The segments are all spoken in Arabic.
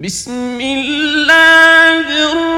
Bismillahirrahmanirrahim.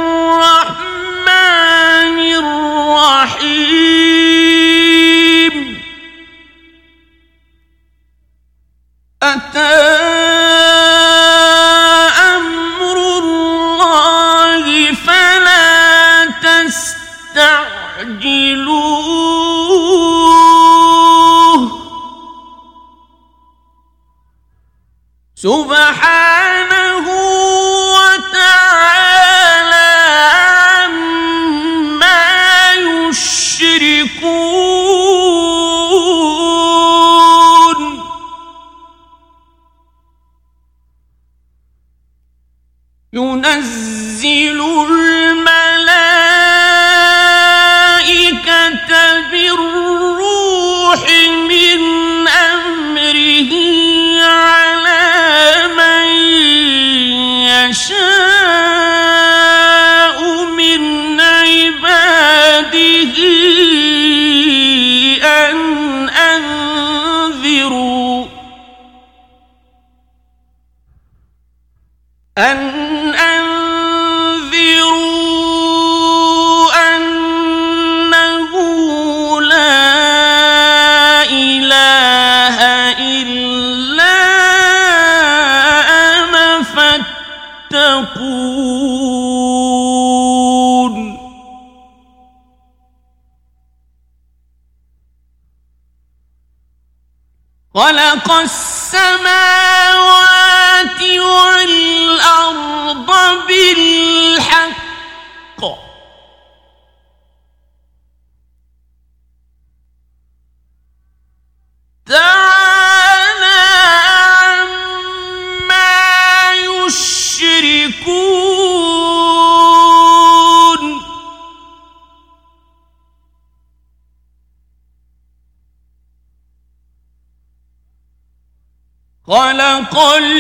خلق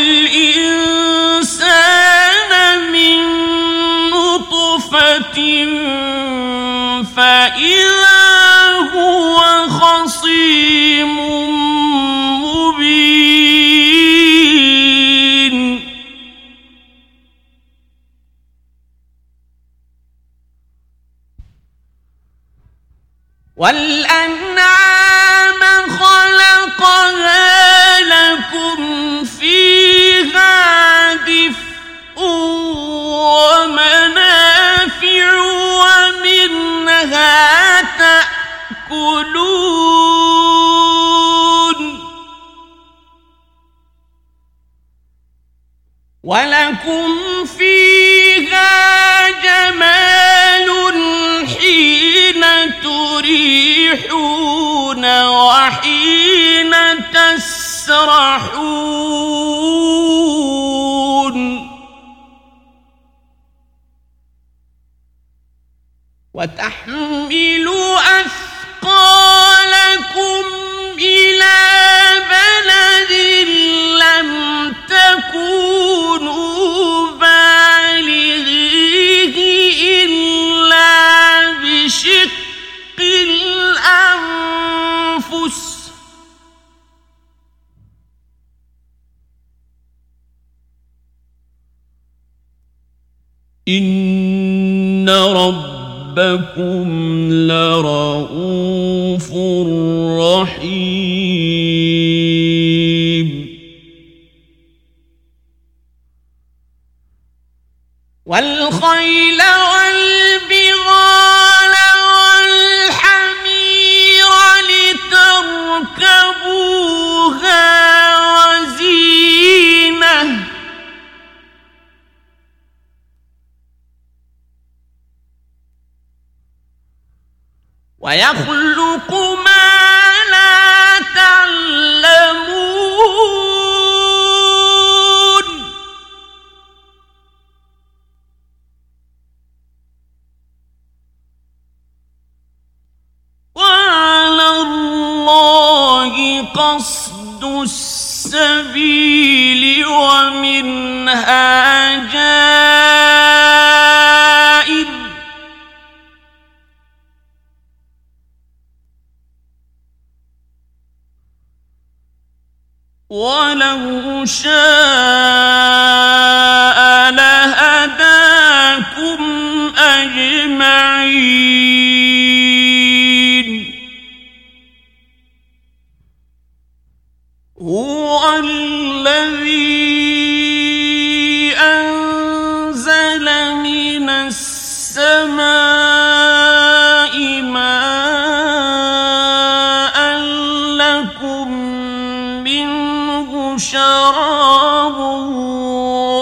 شراب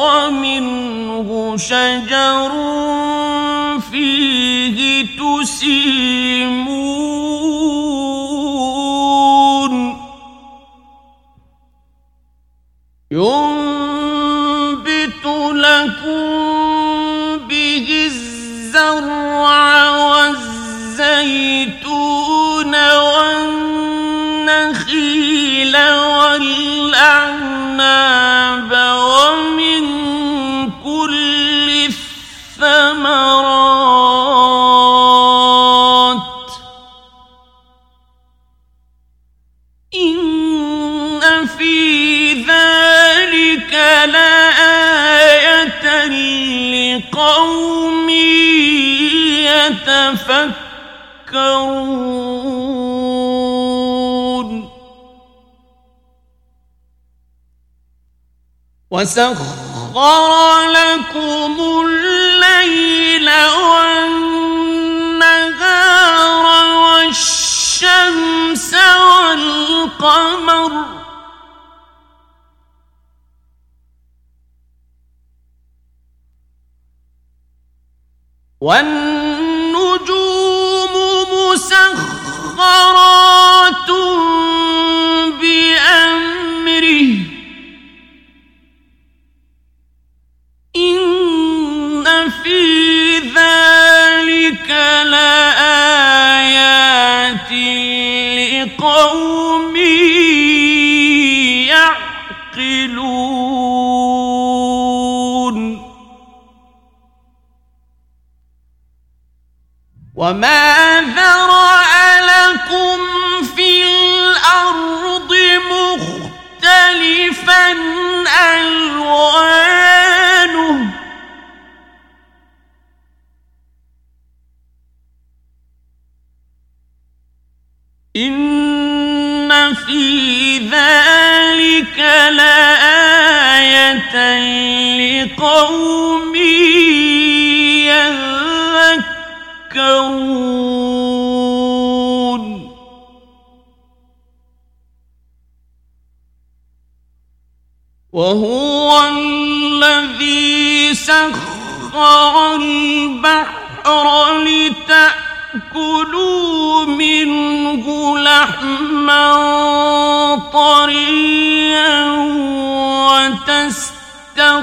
ومنه شجر فيه تسيمون يتفكرون وسخر لكم الليل والنهار والشمس والقمر والنجوم وما ذرأ لكم في الأرض مختلفا ألوانه إن في ذلك لآية لقوم يذكرون وهو الذي سخر البحر لتأكلوا منه لحما طريا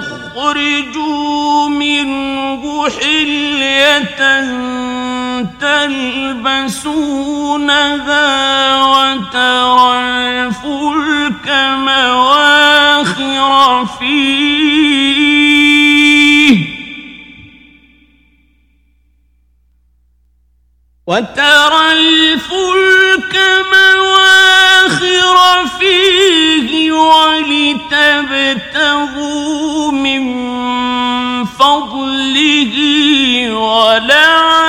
وتستخرجوا منه حلية تلبسونها وترى الفلك مواخر فيه. وترى الفلك مواخر فيه ولتبتغوا من فضله ولعلكم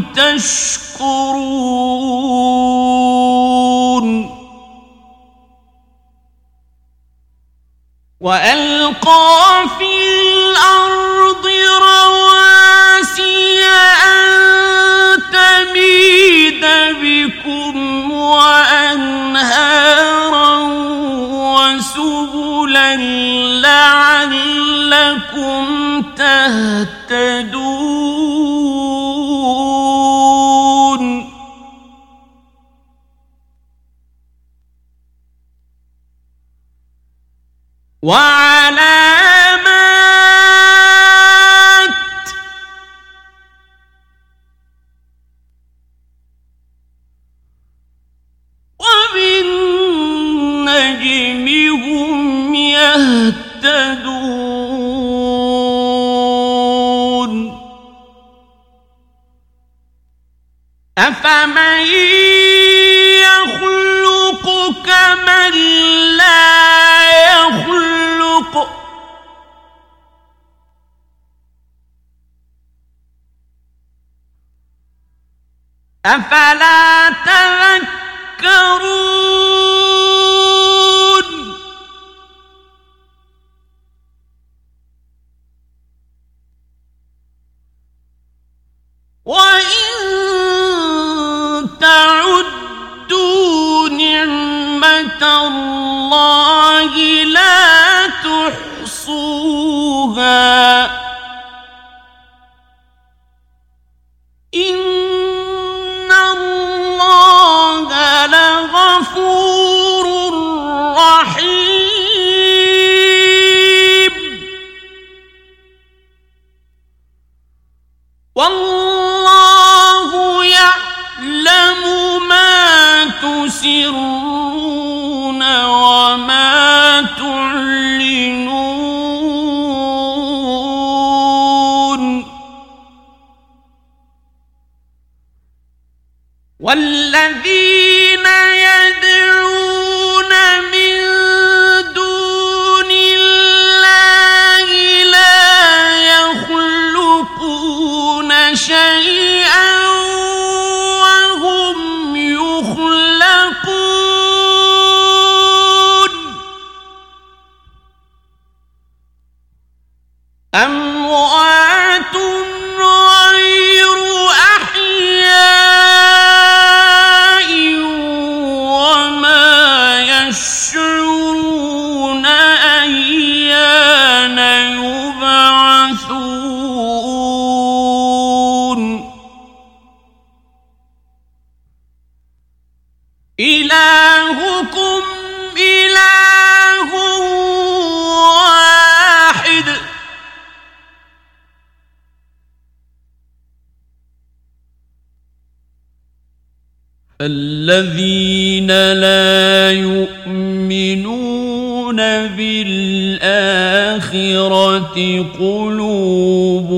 تشكرون. وألقى في الأرض رواسي أن تميد بكم وأنهارا وسبلا لعلكم تهتدون وعلامات أفمن يخلق كمن لا يخلق؟ أفلا تذكرون؟ وإن إن الله لغفور رحيم والله يعلم ما تسرون والذين الذين لا يؤمنون بالآخرة قلوبهم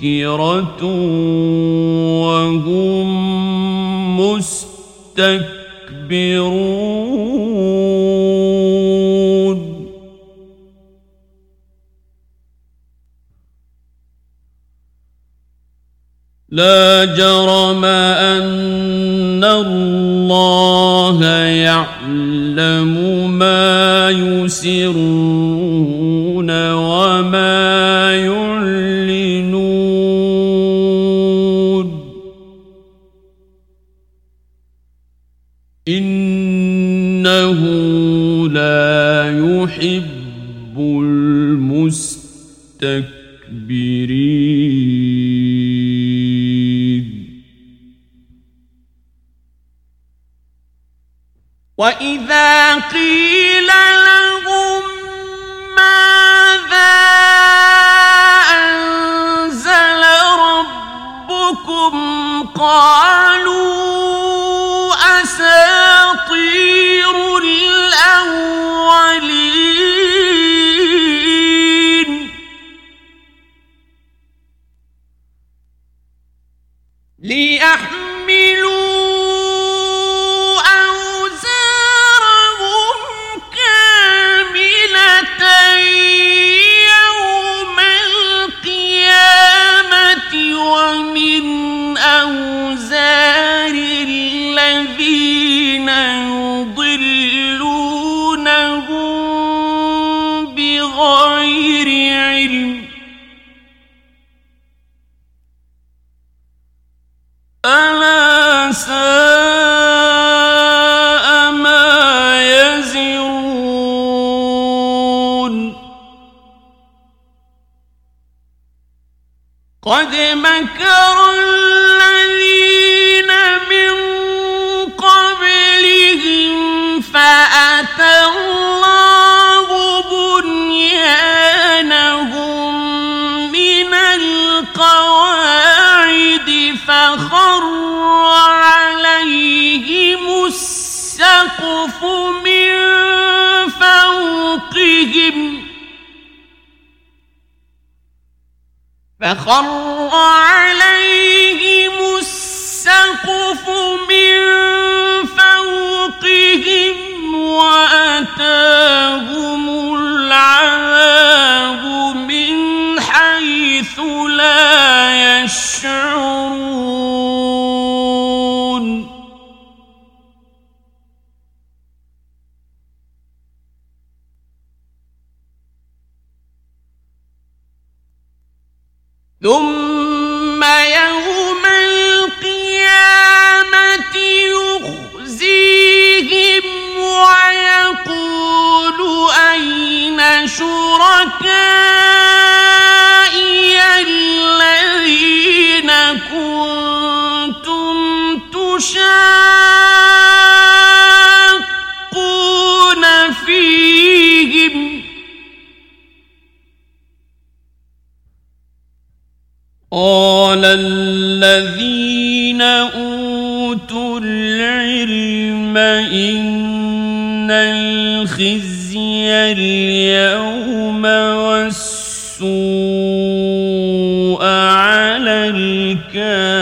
منكرة وهم مستكبرون. لا جرم وإذا قد مكر الذين من قبلهم فأتى الله بنيانهم من القواعد فخر عليهم السقف من فخر عليهم السقف من فوقهم وأتاهم العذاب من حيث لا يشعرون. تشاقون فيهم. قال الذين أوتوا العلم إن الخزي اليوم والسوء على الكافرين.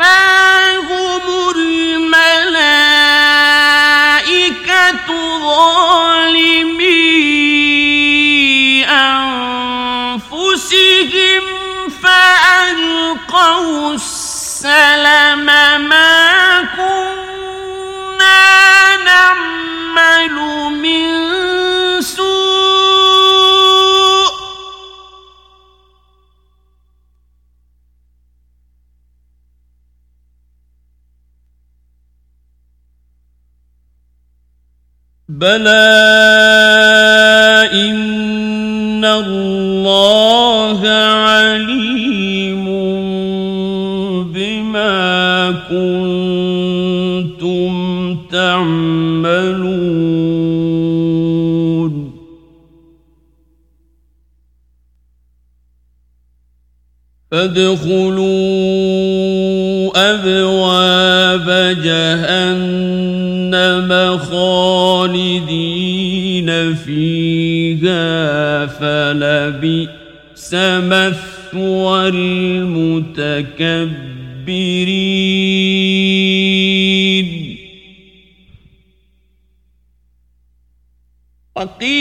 تتوفاهم الملائكة ظالمي أنفسهم فألقوا السلم ما بلى إن الله عليم بما كنتم تعملون فادخلوا أبواب جهنم خالدين فيها فلبئس مثوى المتكبرين. وقيل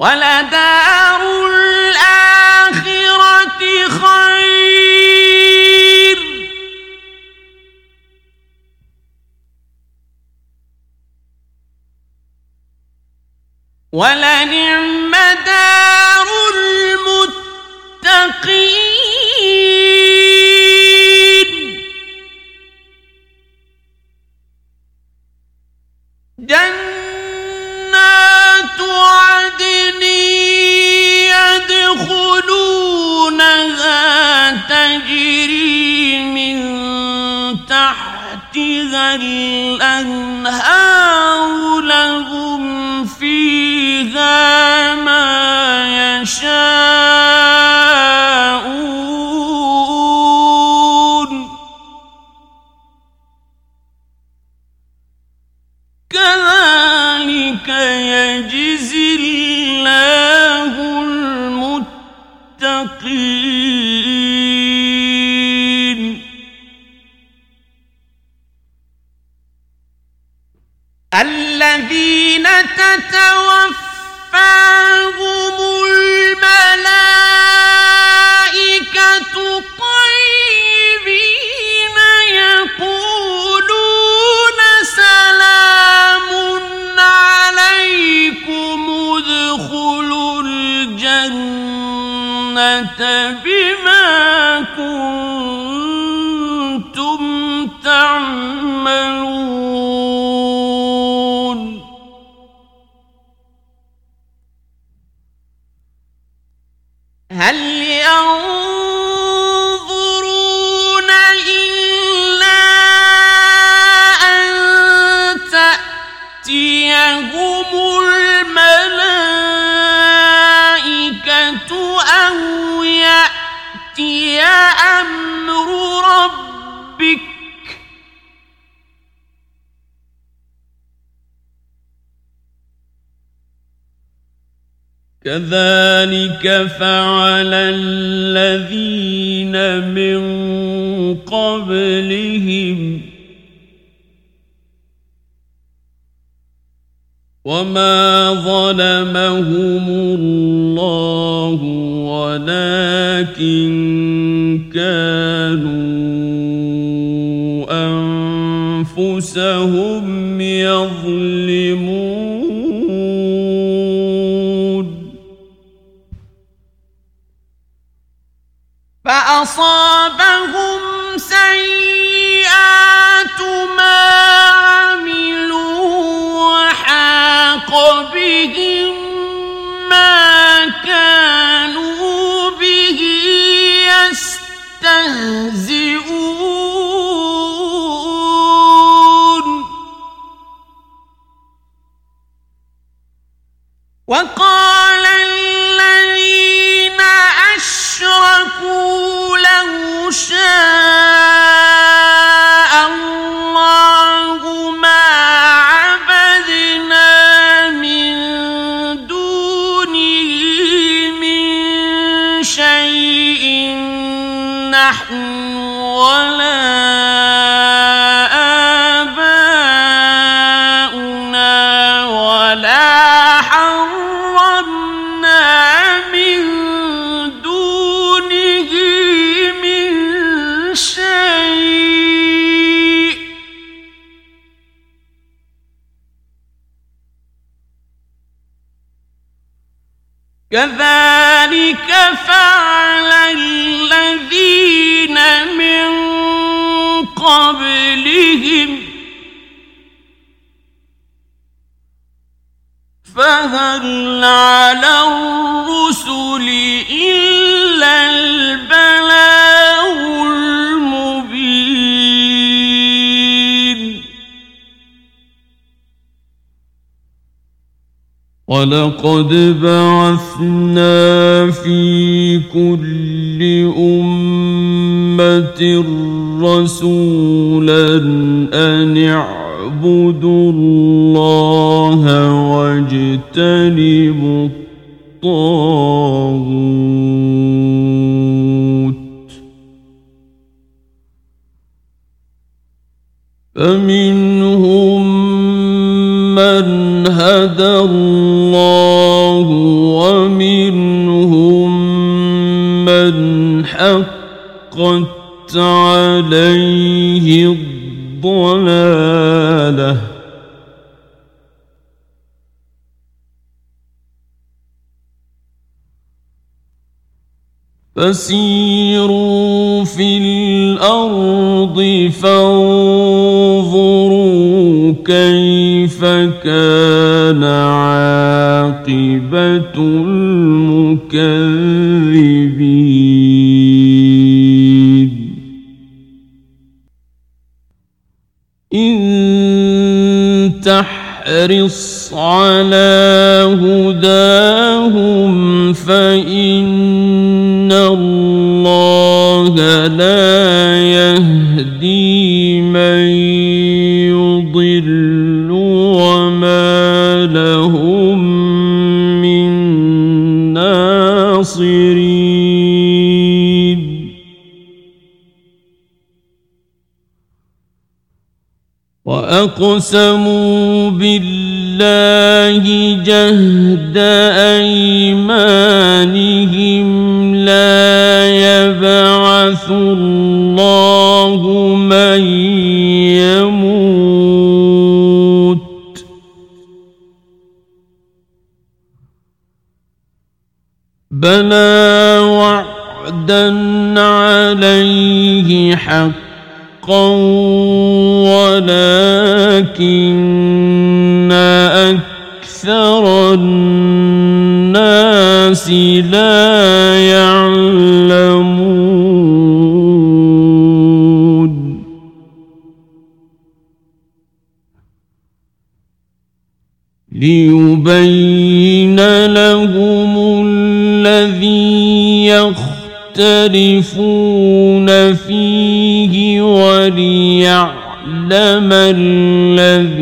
ولدار الآخرة خير. ولنعم دار عن وما شيء نحن ولا آباؤنا ولا حرمنا من دونه من شيء. كذلك فعل الذين من قبلهم. فهل على الرسل إلا البلاغ؟ ولقد بعثنا في كل أمة رسولا أن اعبدوا الله واجتنبوا الطاغوت فسيروا في الأرض فانظروا كيف كان عاقبة المكذبين. إن تحرص على هداهم فإن وأقسموا بالله جهد أيمانهم لا يبعث الله من يموت. بلى وعدا عليه حقا ولكن أكثر الناس لا يعلمون. ليبين لهم الذي يختلفون فيه وليعلم الذين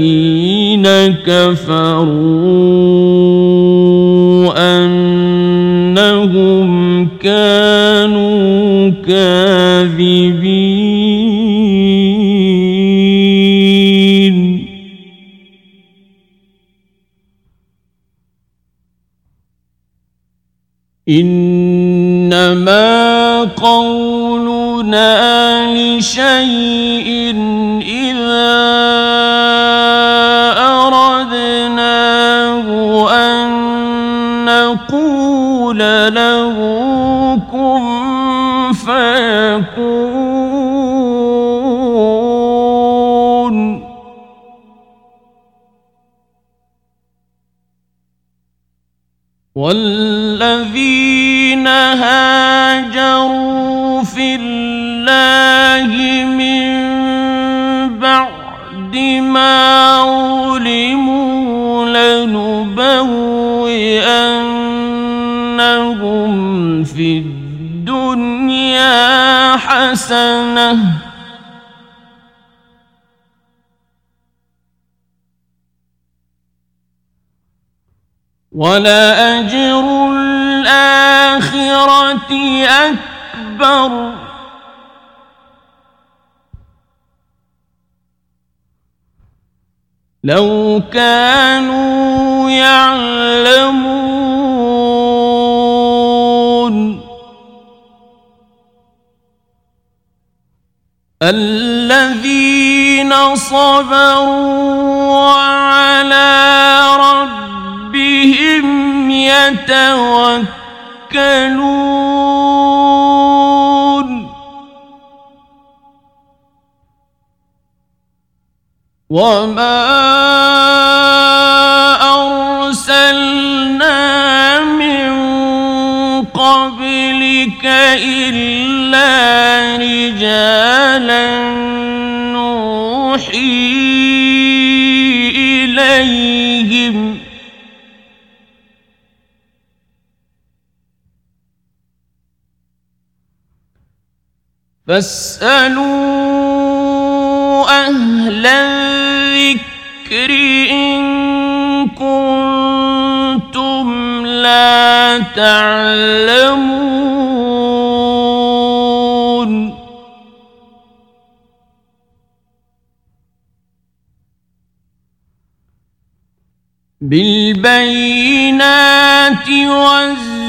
كفروا أنهم كانوا كاذبين. إنما والذين هاجروا في الله من بعد ما ظلموا لنبوئنهم في الدنيا حسنه ولأجر الآخرة أكبر لو كانوا يعلمون الذين صبروا وعلى ربهم يتوكلون وما أرسلنا من قبلك إلا رجالا نوحي إليهم فاسألوا أهل الذكر إن كنتم لا تعلمون. بالبينات والزبر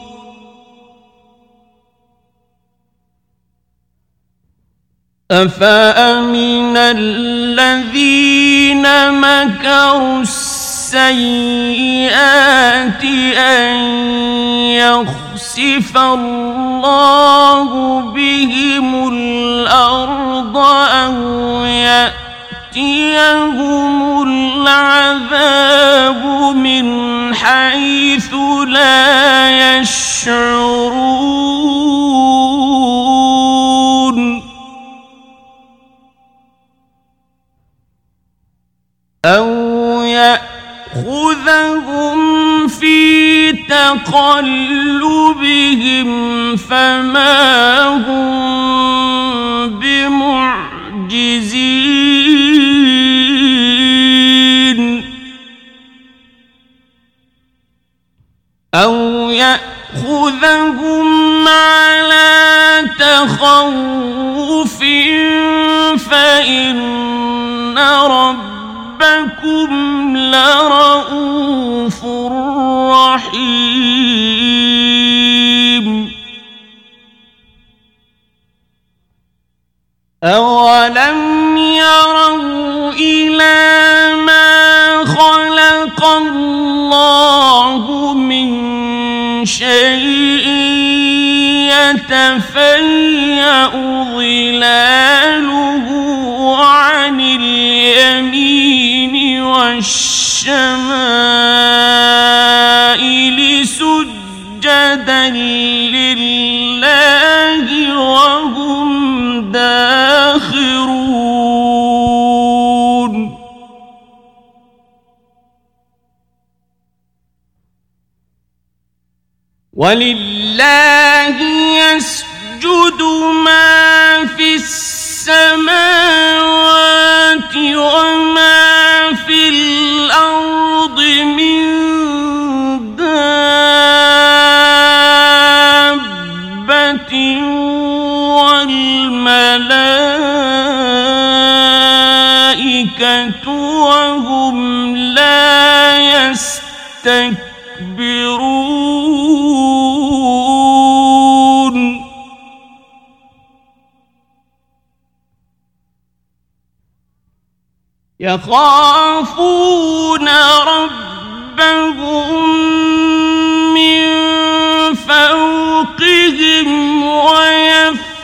أفأمن الذين مكروا السيئات أن يخسف الله بهم الأرض أو يأتيهم العذاب من حيث لا يشعرون أو يأخذهم في تقلبهم فما هم بمعجزين أو يأخذهم على تخوف فإن رب ربكم لرؤوف رحيم. أولم يروا إلى ما خلق الله من شيء يتفيأ والشمائل سجدا لله وهم داخرون. ولله يسجد ما في السماوات وما الأرض من دابة والملائكة وهم لا يستكبرون يخافون ربهم من فوقهم ويفعلون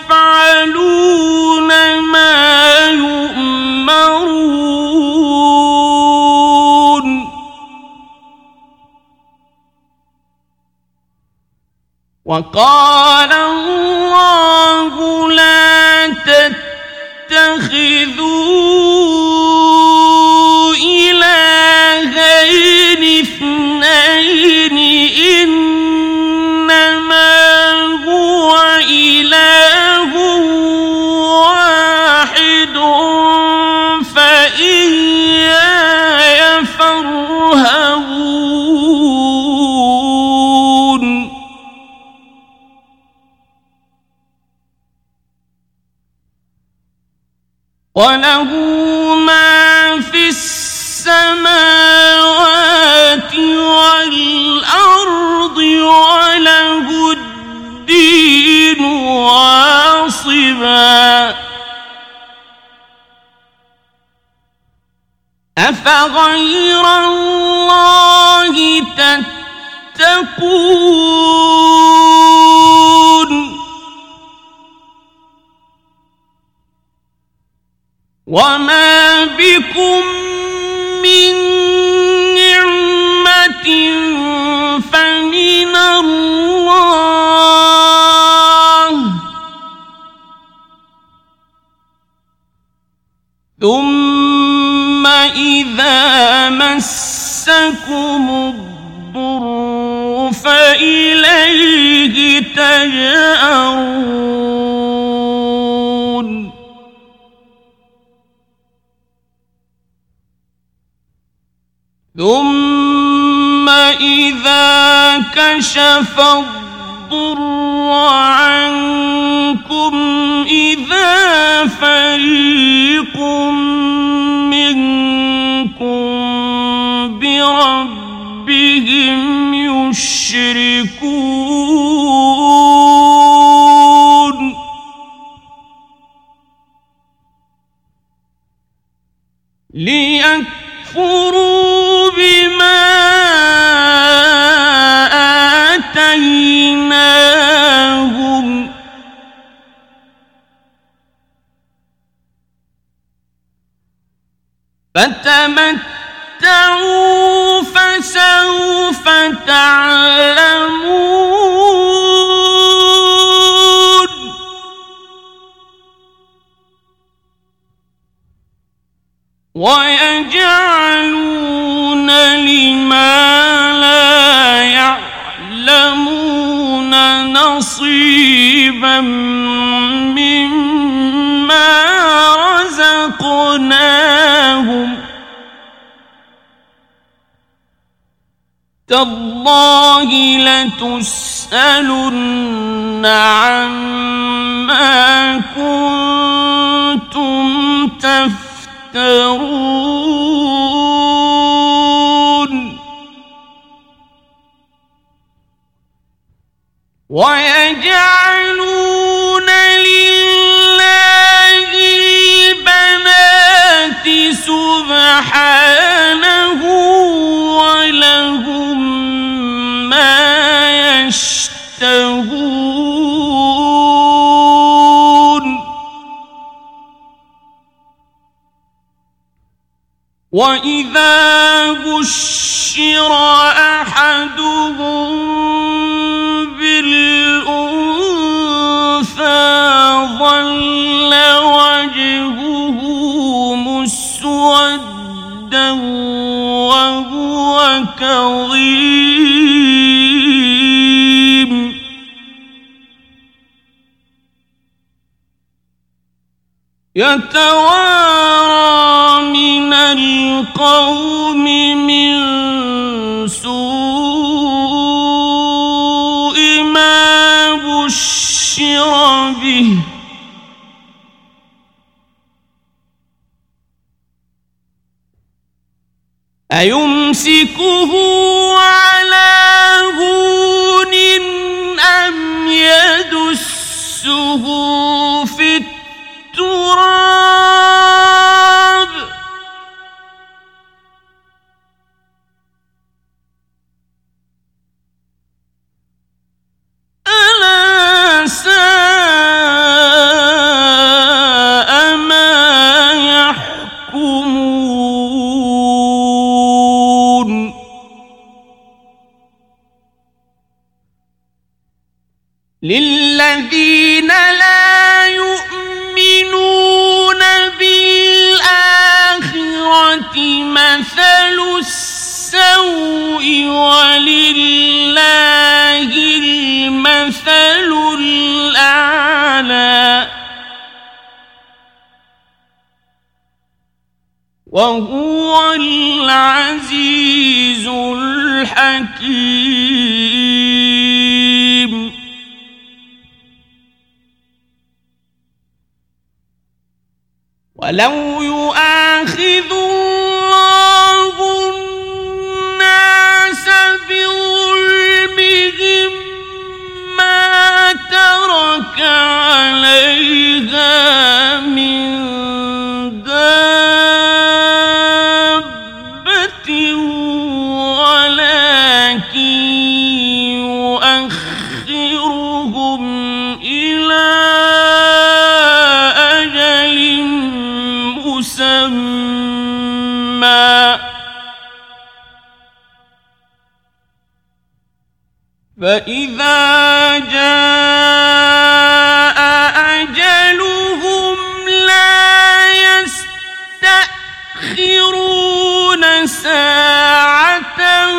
ما يؤمرون. وقال الله لا تتخذوا وله ما في السماوات والأرض وله الدين واصبا أفغير الله تتقون وما بكم من نعمة فمن الله ثم إذا مسكم الضر فإليه تجأرون ثم إذا كشف الضر عنكم إذا فريق منكم بربهم يشركون. ليكفروا فتمتعوا فسوف تعلمون. ويجعلون لما لا يعلمون نصيبا تالله لتسألن عما كنتم تفترون. ويجعلون لله البنات سبحانه ولهم يشتهون. وإذا بشر أحدهم بالأنثى ظل وجهه مسودا وهو كظيم. يتوارى من القوم من سوء ما بشر به. أيمسكه وهو العزيز الحكيم. ولو يؤاخذ الله الناس بظلمهم ما ترك عليها فإذا جاء أجلهم لا يستأخرون ساعة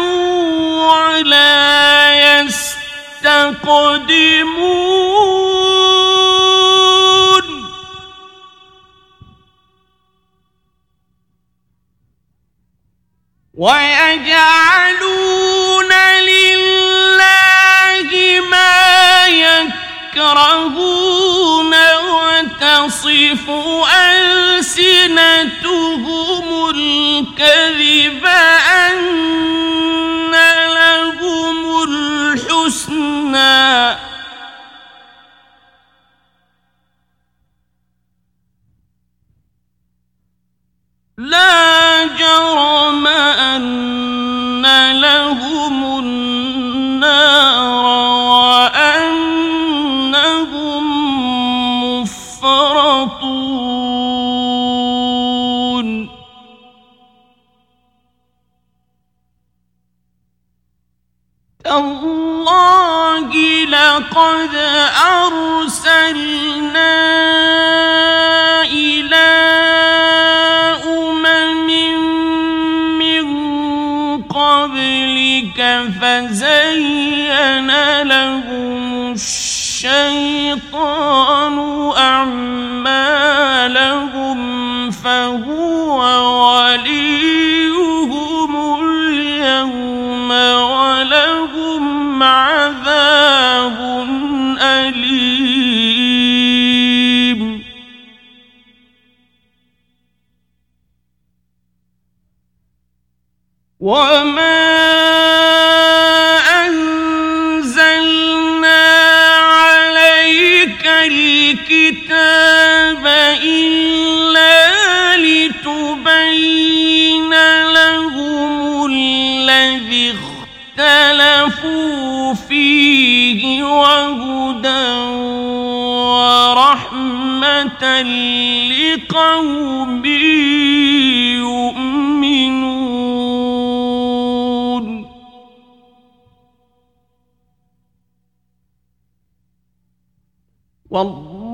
ولا يستقدمون ويجعلون يكرهون وتصف ألسنتهم الكذب أن لهم الحسنى. لا لقد أرسلنا إلى أمم من قبلك فزين لهم الشيطان أعمالهم فهو وما أنزلنا عليك الكتاب إلا لتبين لهم الذي اختلفوا فيه وهدى ورحمة لقوم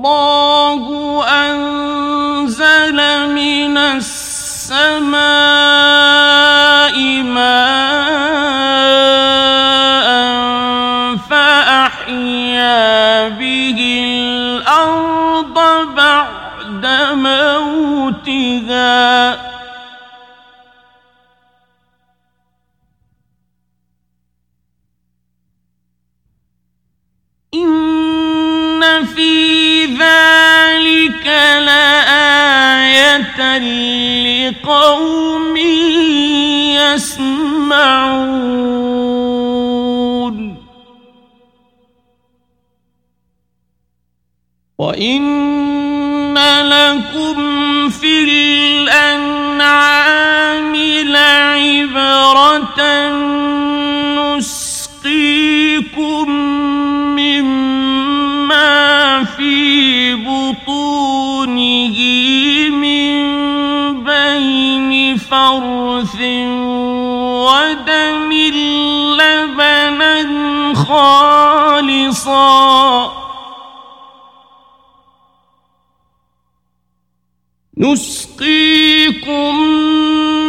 الله أنزل من السماء ماء فأحيا به الأرض بعد موتها لآية لقوم يسمعون. وإن لكم في الأنعام لعبرة فرث ودم لبنا خالصا. نسقيكم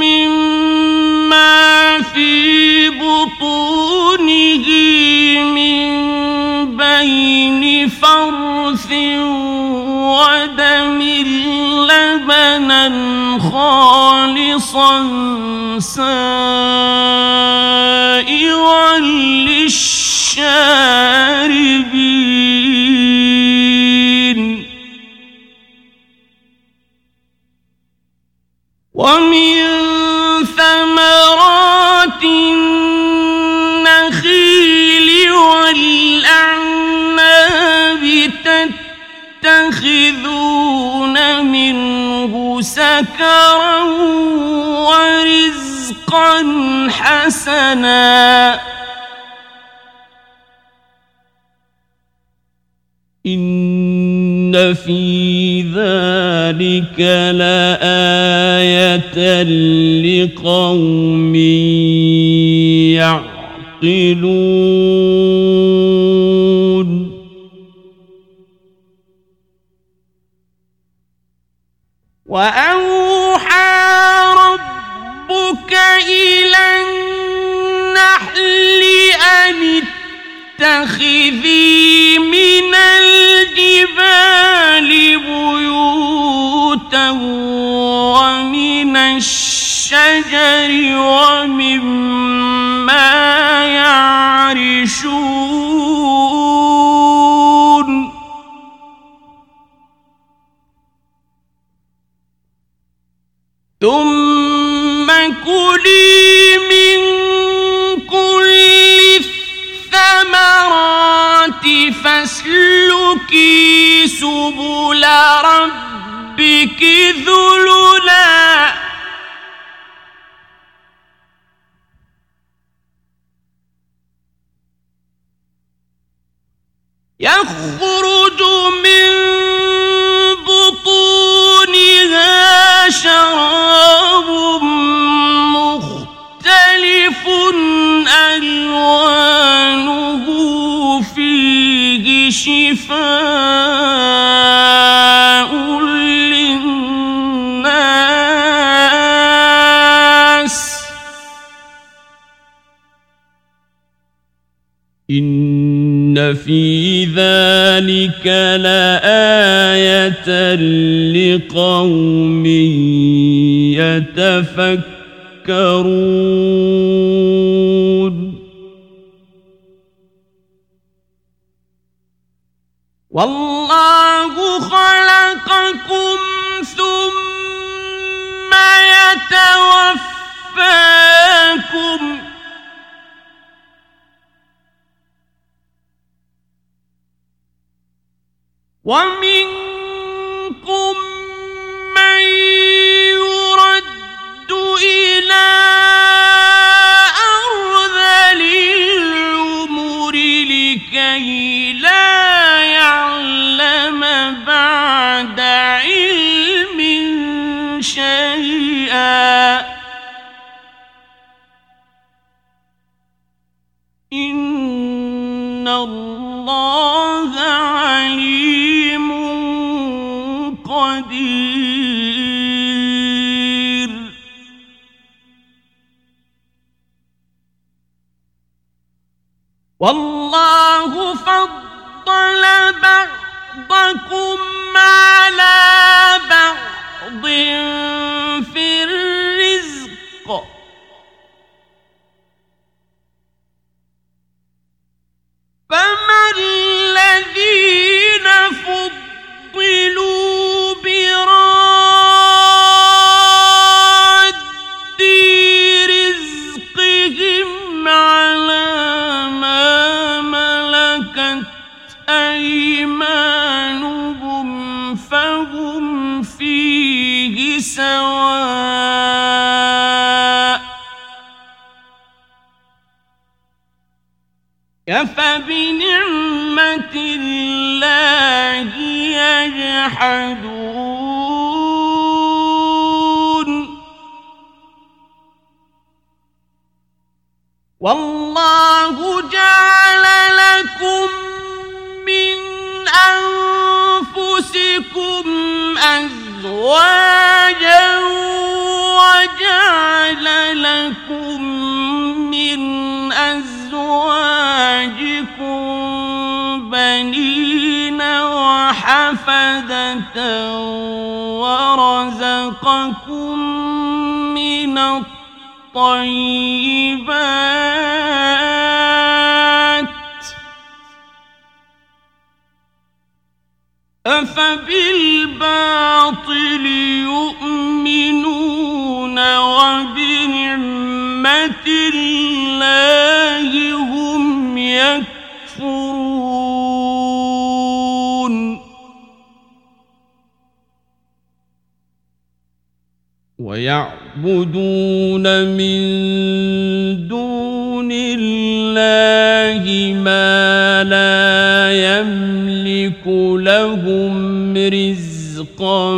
مما في بطونه من بين فرث ودم لبنا خالصا سائغا للشاربين. ومن ثمرات سكرا ورزقا حسنا. إن في ذلك لآية لقوم يعقلون. وأوحى ربك إلى النحل أن اتخذي من الجبال بيوتا ومن الشجر ومما يعرشون ثم كلي من كل الثمرات فاسلكي سبل ربك ذللا لآية لقوم يتفكرون. هم فيه سواء أفبنعمة الله يجحدون. والله جل أزواجا وجعل لكم من أزواجكم بنين وحفدة ورزقكم من الطيبات أفبالباطل يؤمنون وبنعمة الله هم يكفرون ويعبدون من دون الله ما لا يملك لهم رزقا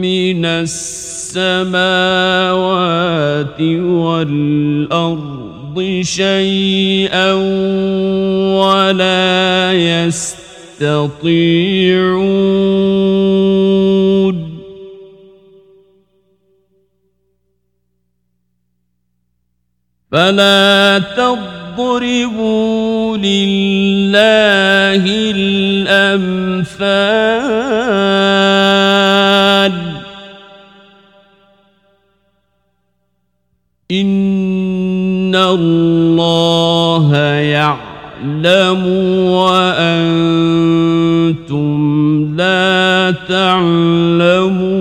من السماوات والأرض شيئا ولا يستطيعون فلا تضربوا لله الأمثال. إن الله يعلم وأنتم لا تعلمون.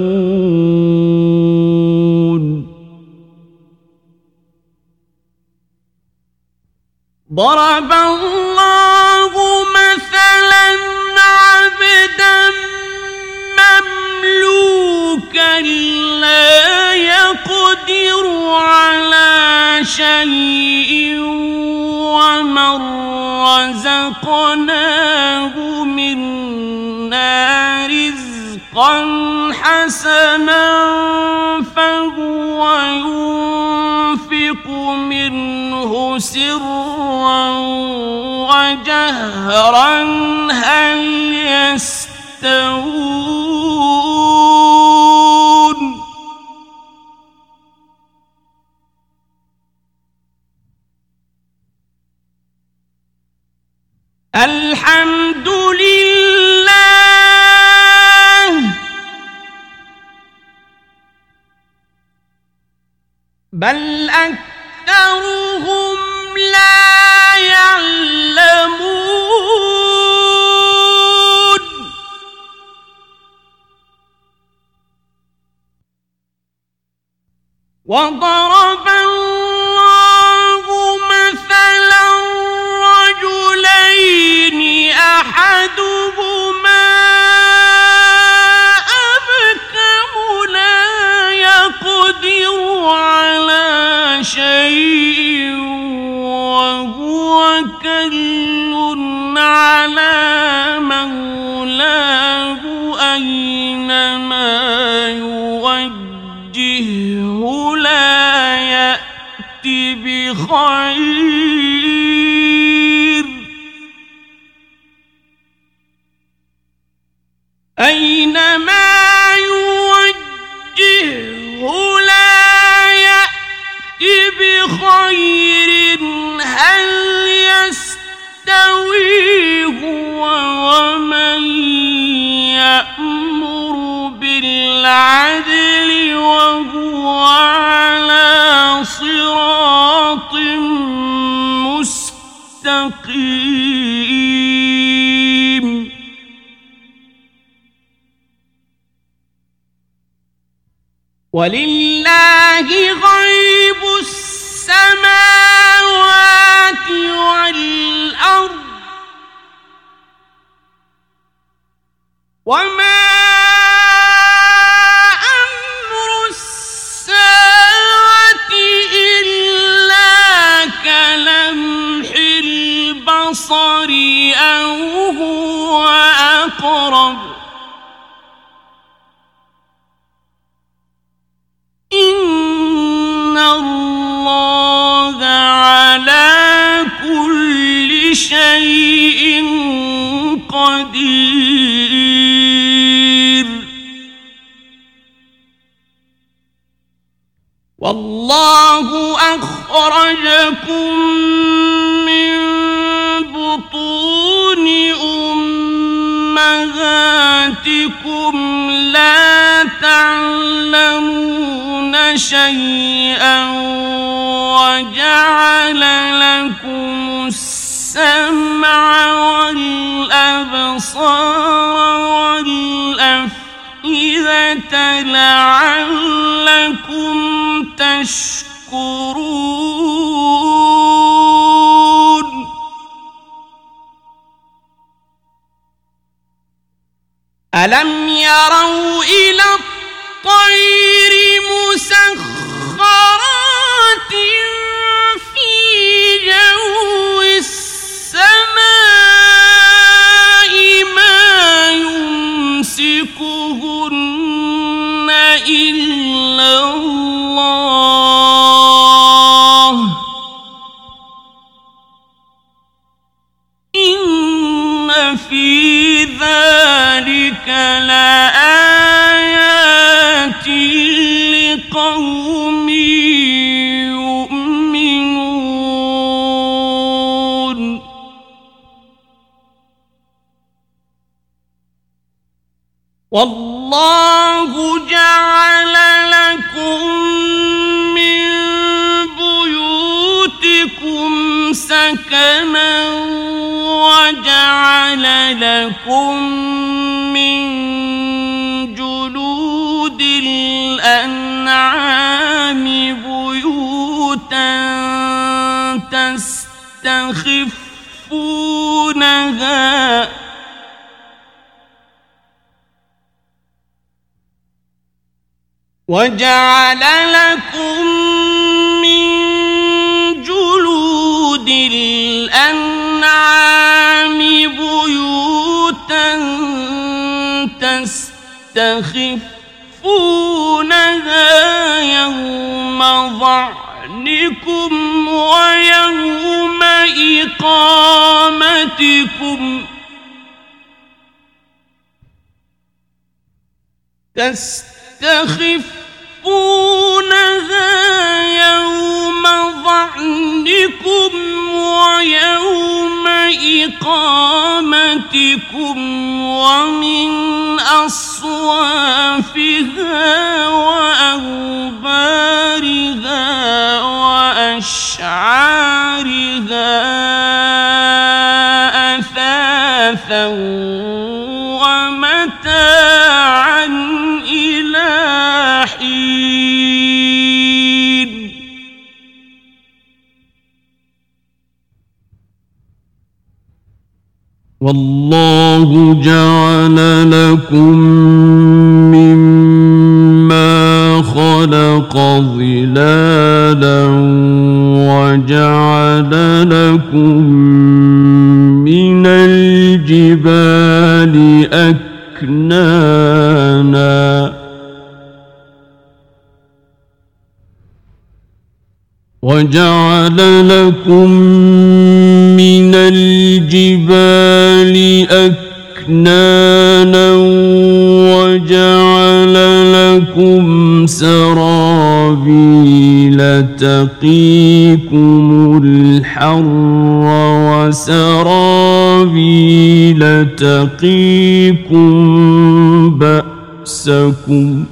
شيء ومن رزقناه منا رزقا حسنا فهو ينفق منه سرا وجهرا هل يستوون الحمد لله بل أكثرهم لا يعلمون. وضرب الله أحدهما أبكم لا يقدر على شيء وهو كل على مولاه أينما يوجهه لا يأتي بخير. يأمر بالعدل وهو على صراط مستقيم. ولله غيب السماوات والأرض. وما أمر الساعة إلا كلمح البصر أو هو أقرب إن الله على كل شيء قدير والله أخرجكم من بطون أمهاتكم لا تعلمون شيئا وجعل لكم السمع والأبصار والأفئدة لعلكم تشكرون ألم يروا إلى الطير مسخرات لآيات لقوم يؤمنون. والله جعل لكم من بيوتكم سكنا وجعل لكم من جلود الأنعام بيوتا تستخفونها. وجعل لكم تستخفونها يوم ظعنكم ويوم إقامتكم. تستخفونها يوم ظعنكم ويوم إقامتكم. والله جعل لكم مما خلق ظلالا وجعل لكم من الجبال أكنانا. وجعل لكم من الجبال أكنانا وجعل لكم سرابيل تقيكم الحر وسرابيل تقيكم بأسكم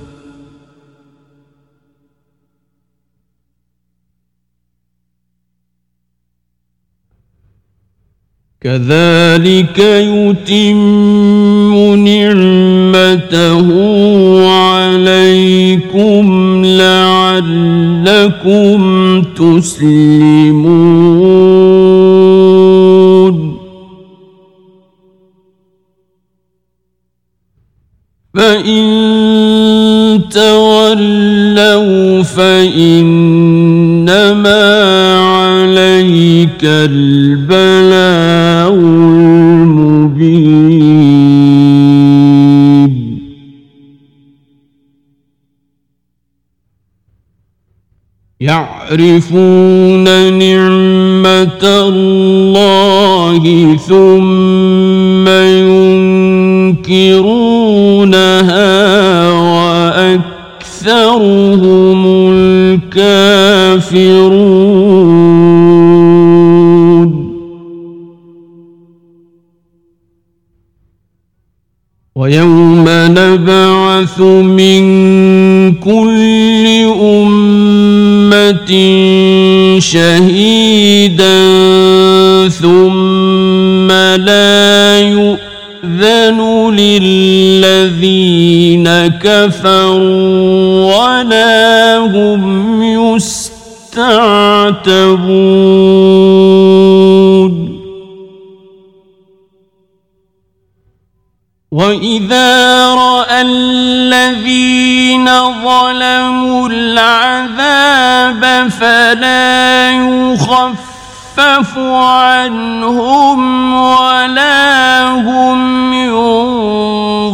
كذلك يتم نعمته عليكم لعلكم تسلمون. فإن تولوا فإنما عليك البلاغ يعرفون نعمة الله ثم ينكرونها وأكثرهم الكافرون. ويوم نبعث من كل شهيدا ثم لا يؤذن للذين كفروا ولا هم يستعتبون العذاب فلا يخفف عنهم ولا هم ينظرون.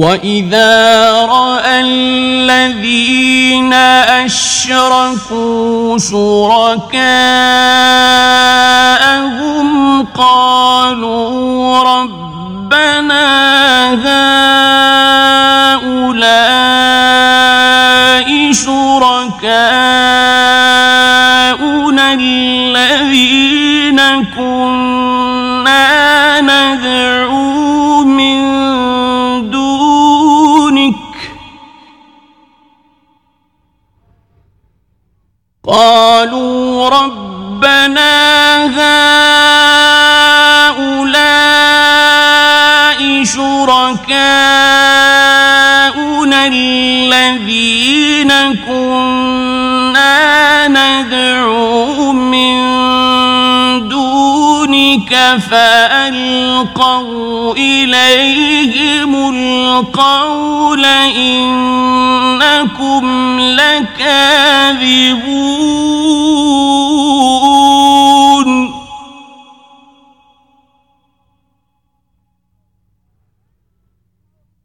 وإذا رأى الذين أشركوا شركاءهم قالوا ربنا هؤلاء شركاؤنا الذين كنا قالوا ربنا هؤلاء شركاؤنا الذين كنا ندعو فألقوا إليهم القول إنكم لكاذبون.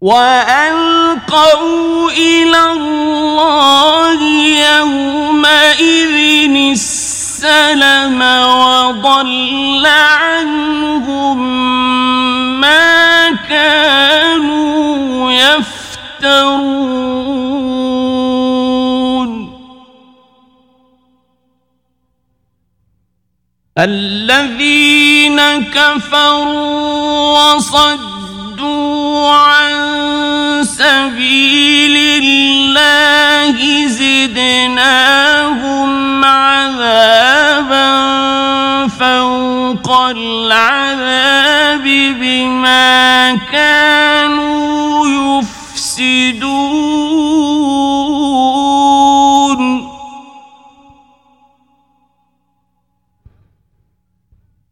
وألقوا إلى الله يومئذ السلم وضل عنهم ما كانوا يفترون. الذين كفروا وصدوا عن سبيل الله زدناهم فوق العذاب بما كانوا يفسدون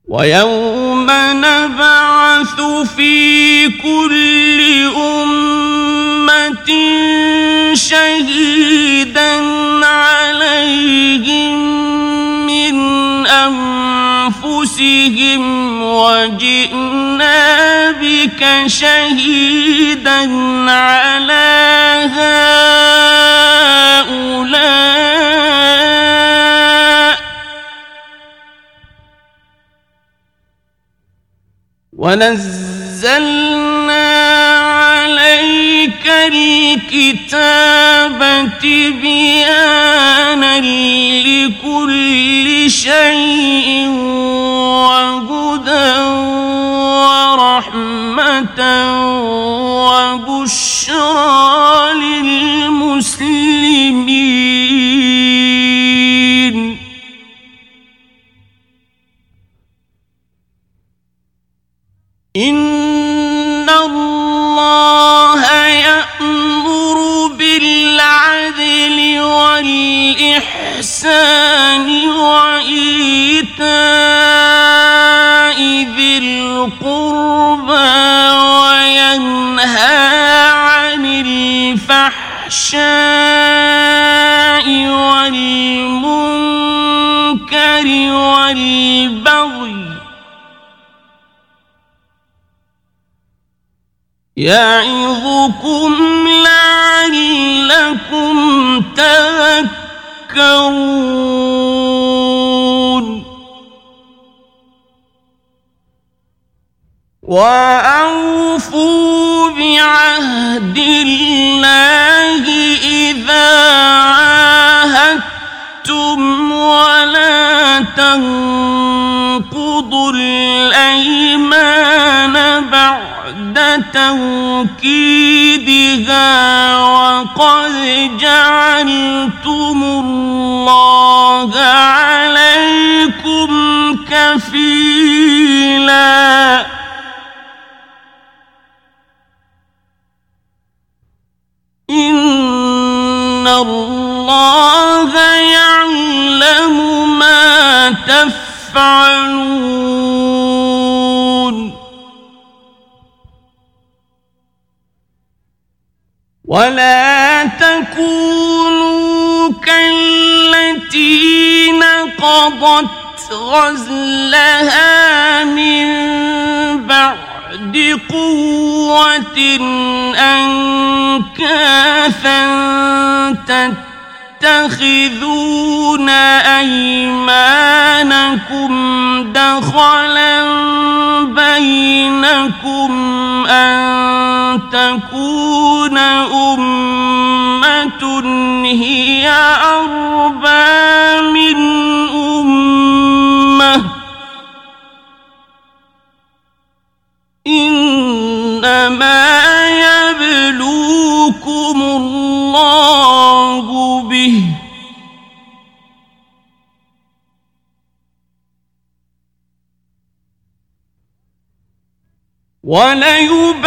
ويوم نبعث في كل أمة شهيدا عليهم أنفسهم وجئنا بك شهيدا على هؤلاء. ونزلنا عليك الكتاب تبيانا لكل شيء وهدى ورحمة وبشرى للمسلمين. إن والإحسان وإيتاء ذي القربى وينهى عن الفحشاء والمنكر والبغي يعظكم لعلكم تذكرون وأوفوا بعهد الله إذا عاهدتم ولا تنقضوا الايمان توكيدها وقد جعلتم الله عليكم كفيلا إن الله يعلم ما تفعلون ولا تكونوا كالتي نقضت غزلها من بعد قوة أنكاثا تتخذون أيمانكم دخلا بينكم أن تكون أمة هي أربى من أمة. إنما يبلوكم الله به. وليبينن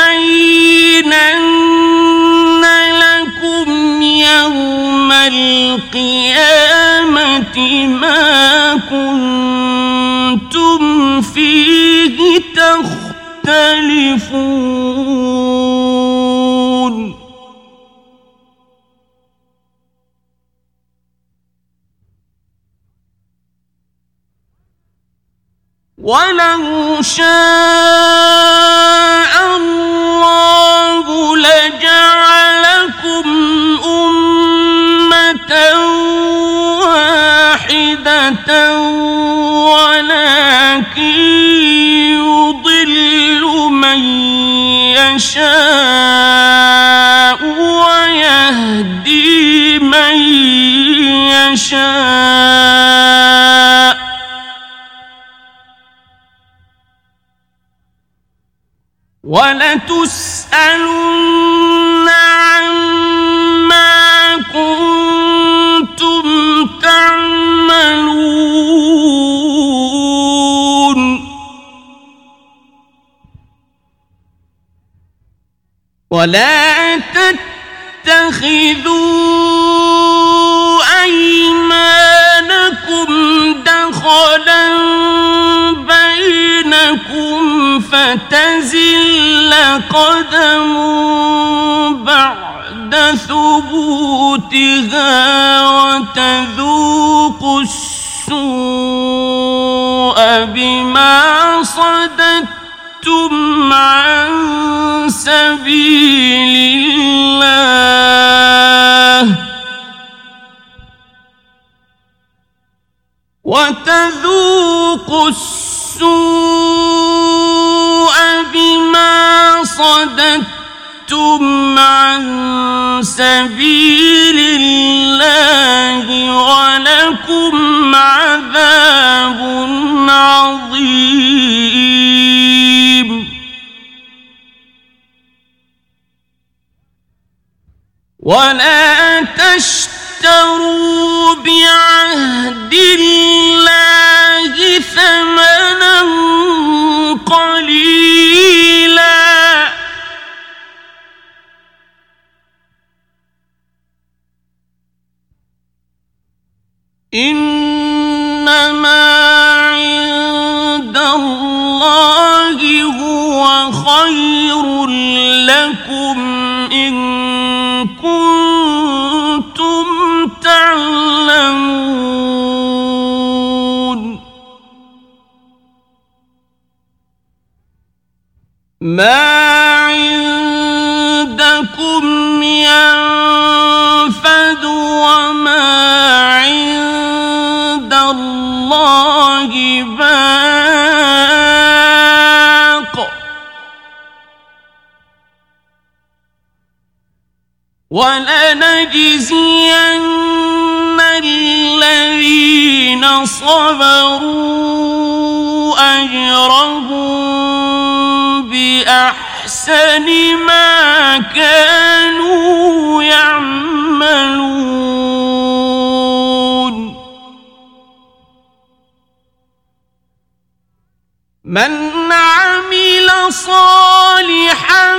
لكم يوم القيامة ما كنتم فيه تختلفون. ولو شاء الله لجعلكم أمة واحدة ولكن يضل من يشاء ويهدي من يشاء ولتسألن عما كنتم تعملون. ولا تتخذوا أيمانكم دخلا بينكم فتزل قدم بعد ثبوتها وتذوقوا السوء بما صددتم عن سبيل ولا تشتروا بعهد الله ثمنا قليلا إنما ما عند عندكم ينفد وما عند الله باق. ولنجزين الذين صبروا أجرهم بأحسن ما كانوا يعملون. من عمل صالحا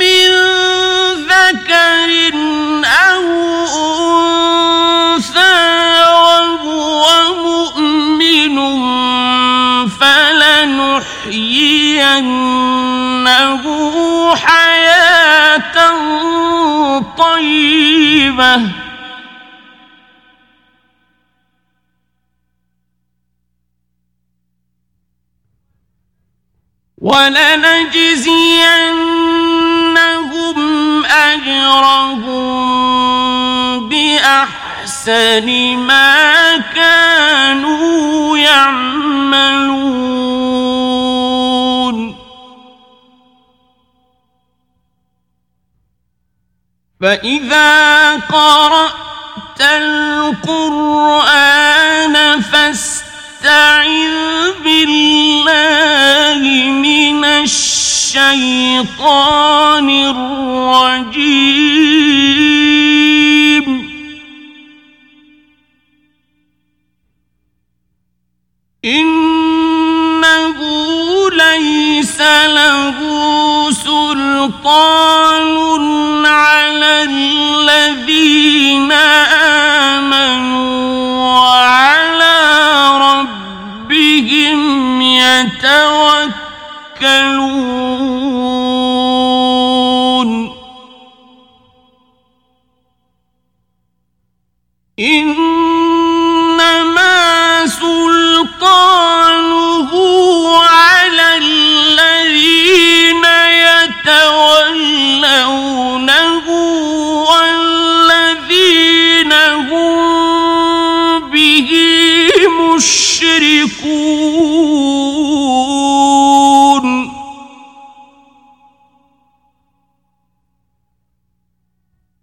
من ذكر أو أنثى وهو مؤمن فلنحيينه حياة طيبة. ولنجزينهم أجرهم بأحسن ما كانوا يعملون. فإذا قرأت القرآن فاستعذ بالله من الشيطان الرجيم ليس له سلطان على الذين آمنوا وعلى ربهم يتوكلون. مشركون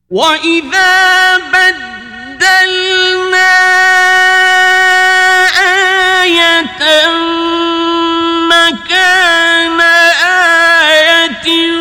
وإذا بدلنا آية مكان آية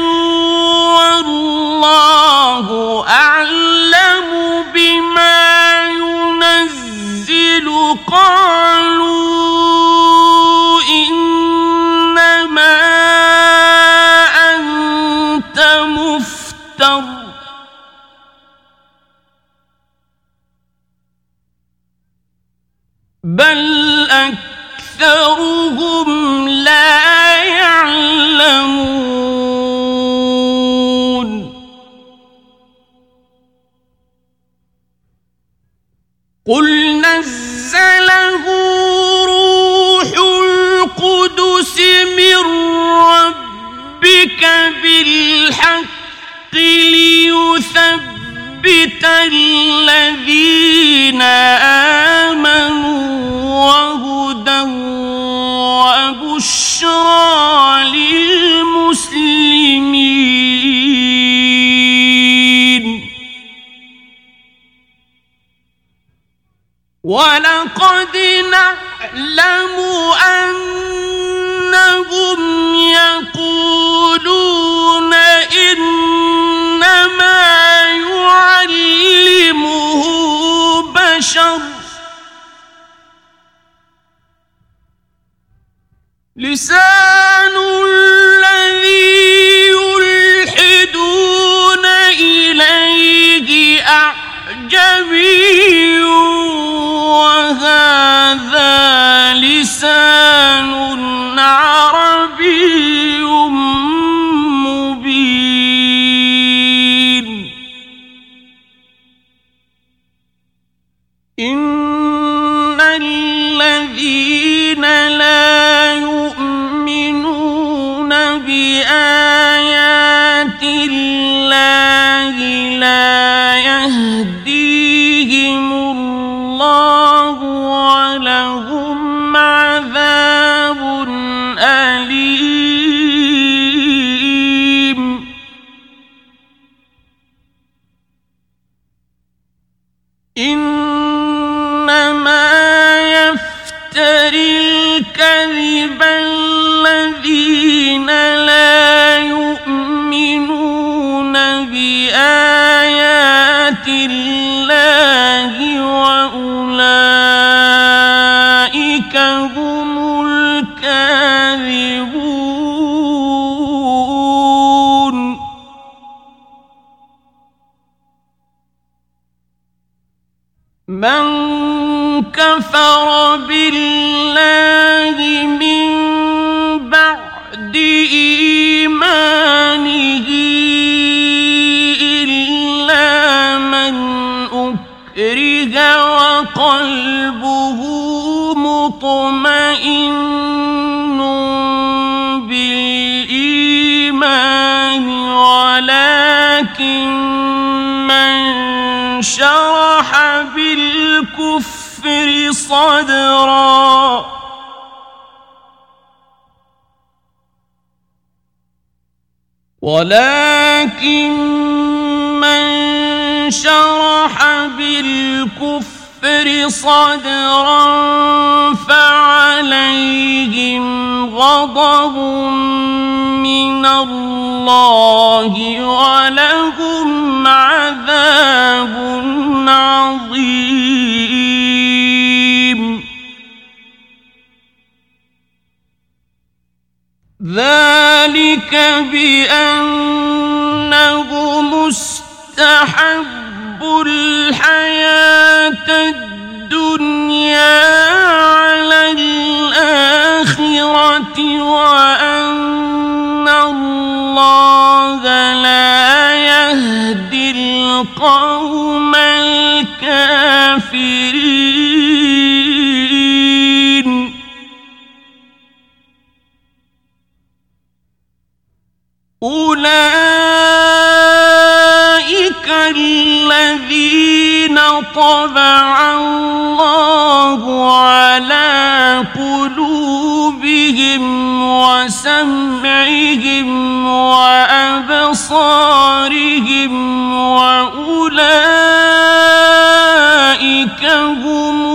أكثرهم لا يعلمون قل نزله روح القدس من ربك بالحق ليثبت الذين آمنوا وبشرى للمسلمين. ولقد نعلم أنهم يقولون ولكن من شرح بالكفر صدرا فعليهم غضب من الله ولهم عذاب عظيم. ذلك بأنه مستحب الحياة الدنيا على الآخرة وأن الله لا يهدي القوم الكافرين. أولئك الذين طبع الله على قلوبهم وسمعهم وأبصارهم وأولئك هم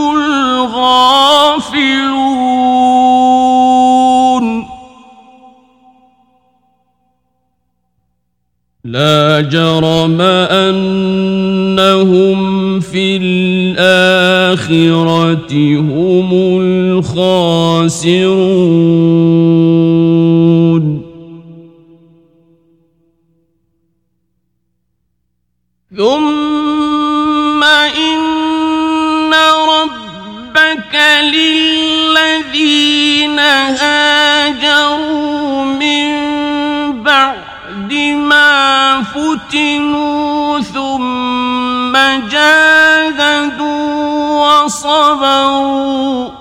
جرم أنهم في الآخرة هم الخاسرون. وصبروا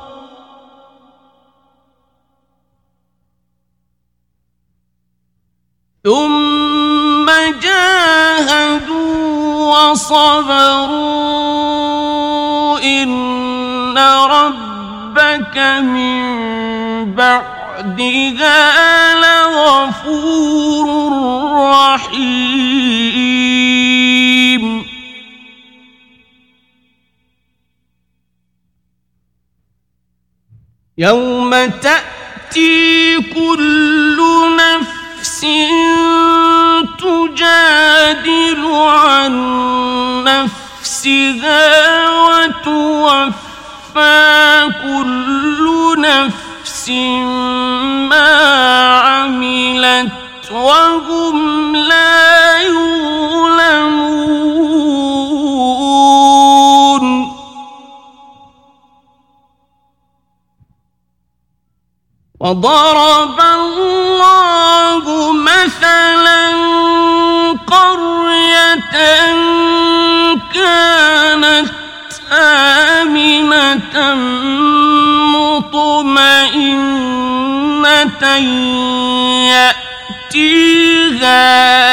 ثم جاهدوا وصبروا. إن ربك من بعدها لغفور رحيم. يوم تأتي كل نفس تجادل عن نفسها وتوفى كل نفس ما عملت وهم لا وضرب الله مثلا قرية كانت آمنة مطمئنة يأتيها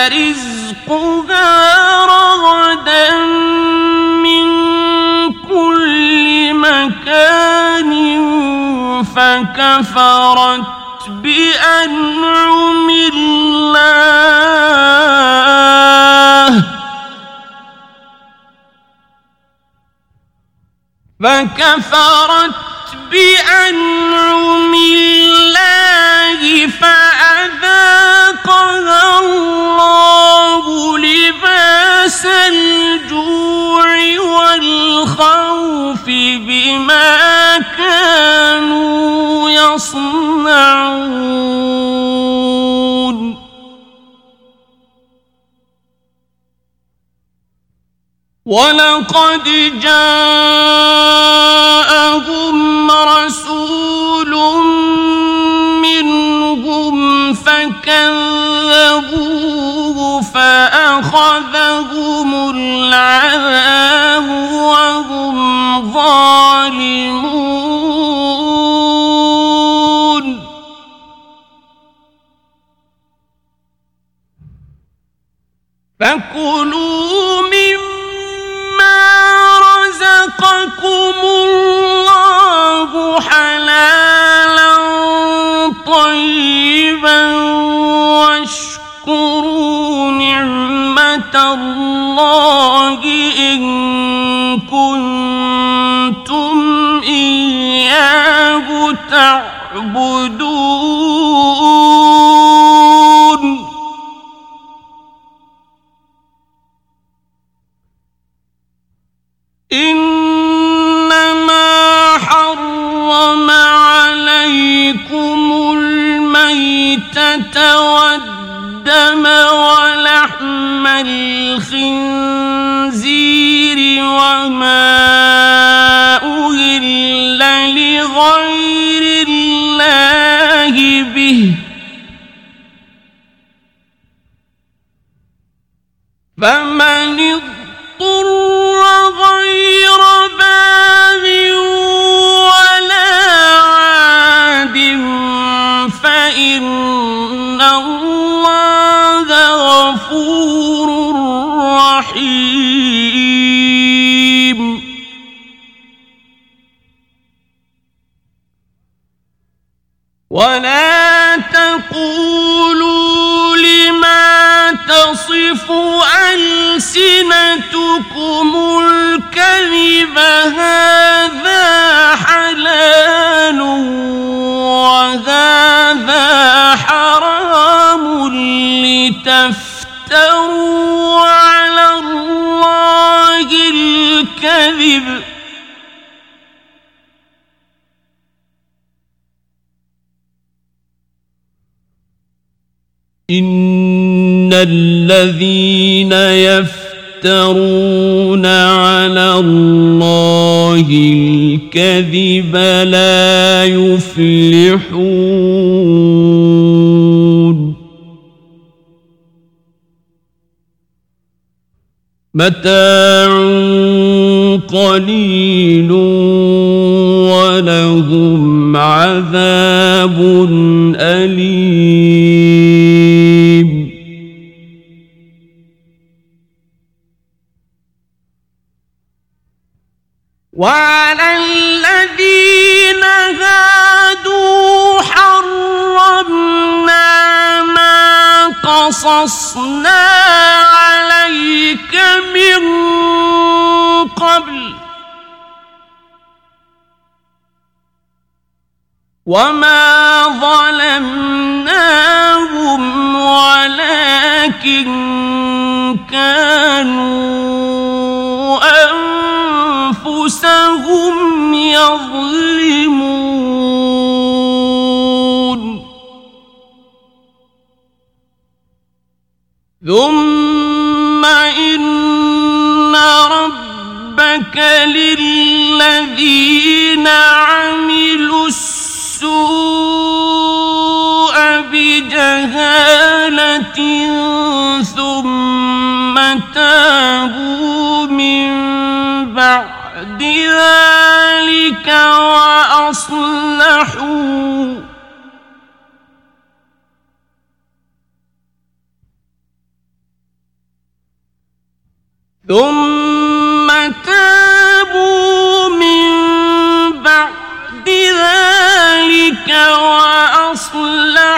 رزقها فكفرت بأنعم الله. فكفرت بأنعم الله فأذاقها الله لباس والخوف بما كانوا يصنعون. ولقد جاءهم رسول منهم فكذبوه فأخذهم العذاب وهم ظالمون. فكلوا رزقكم الله حلالا طيبا واشكروا الله إن كنتم إياه تعبدون إنما حرم عليكم الميتة والدم ولحم الخنزير وما أهل لغير الله به. فمن اضطر غير باغ ولا عاد فإن الله رحيم ولا تقولوا لما تصف ألسنتكم الكذب هذا حلال وهذا حرام لتفتروا الكذب. إن الذين يفترون على الله الكذب لا يفلحون. متاع قليل ولهم عذاب أليم.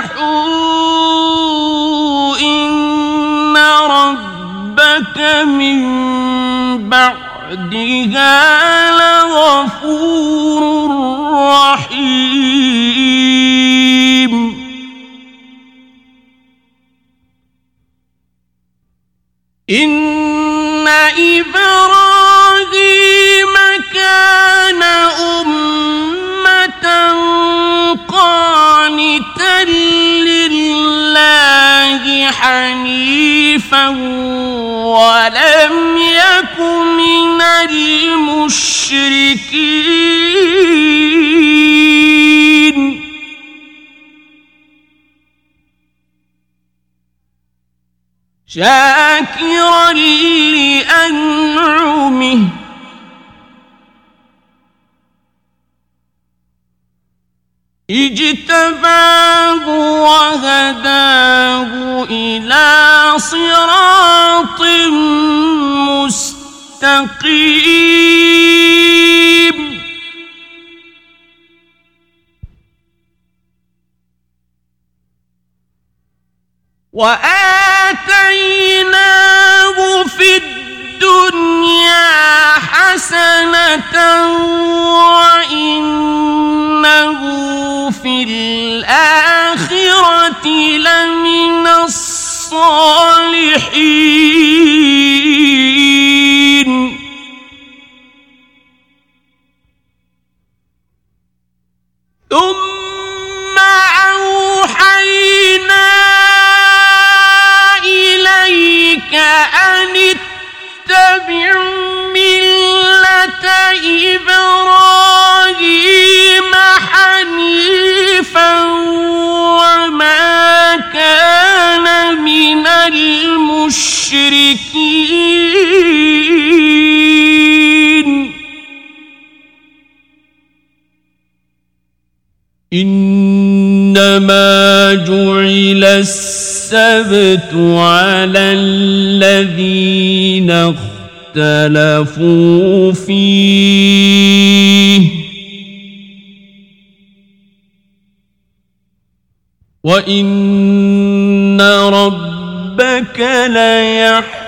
وأصلحوا إن ربك من بعدها لغفور حنيفا ولم يك من المشركين. شاكرا لأنعمه اجتباه وهداه إلى صراط مستقيم. وآتيناه في الدنيا حسنة وإنه في الآخرة لمن الصالحين. ثم أوحينا إليك أن اتبع ملة إبراهيم حنيفا وما كان من المشركين. إنما جعل السبت على الذين اختلفوا فيه. وإن ربك ليحكم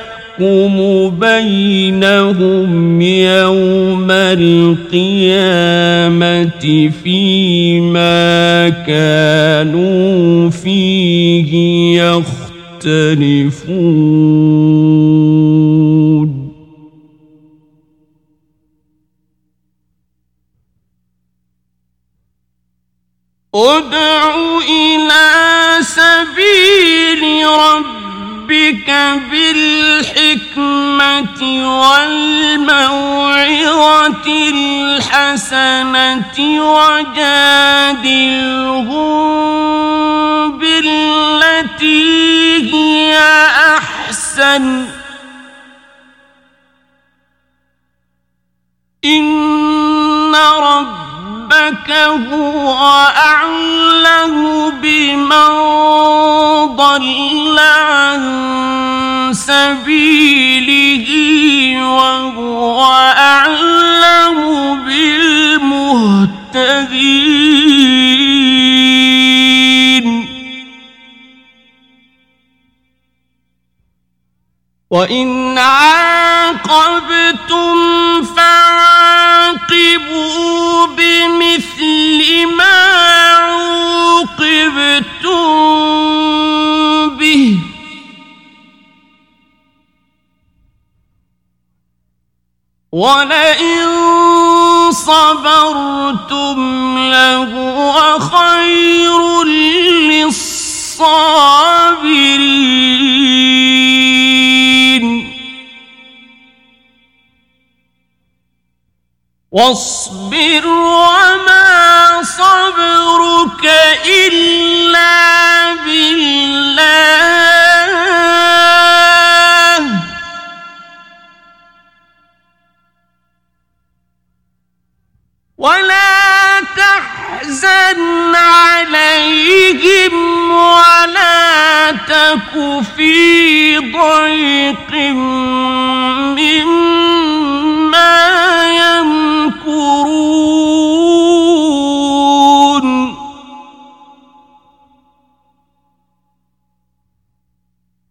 بينهم يوم القيامة فيما كانوا فيه يختلفون. وجادلهم بالتي هي أحسن. وإن عاقبتم فعاقبوا بمثل ما عوقبتم به. ولئن صبرتم لهو خير للصابرين. واصبر وما صبرك إلا بالله. ولا تحزن عليهم ولا تك في ضيق مما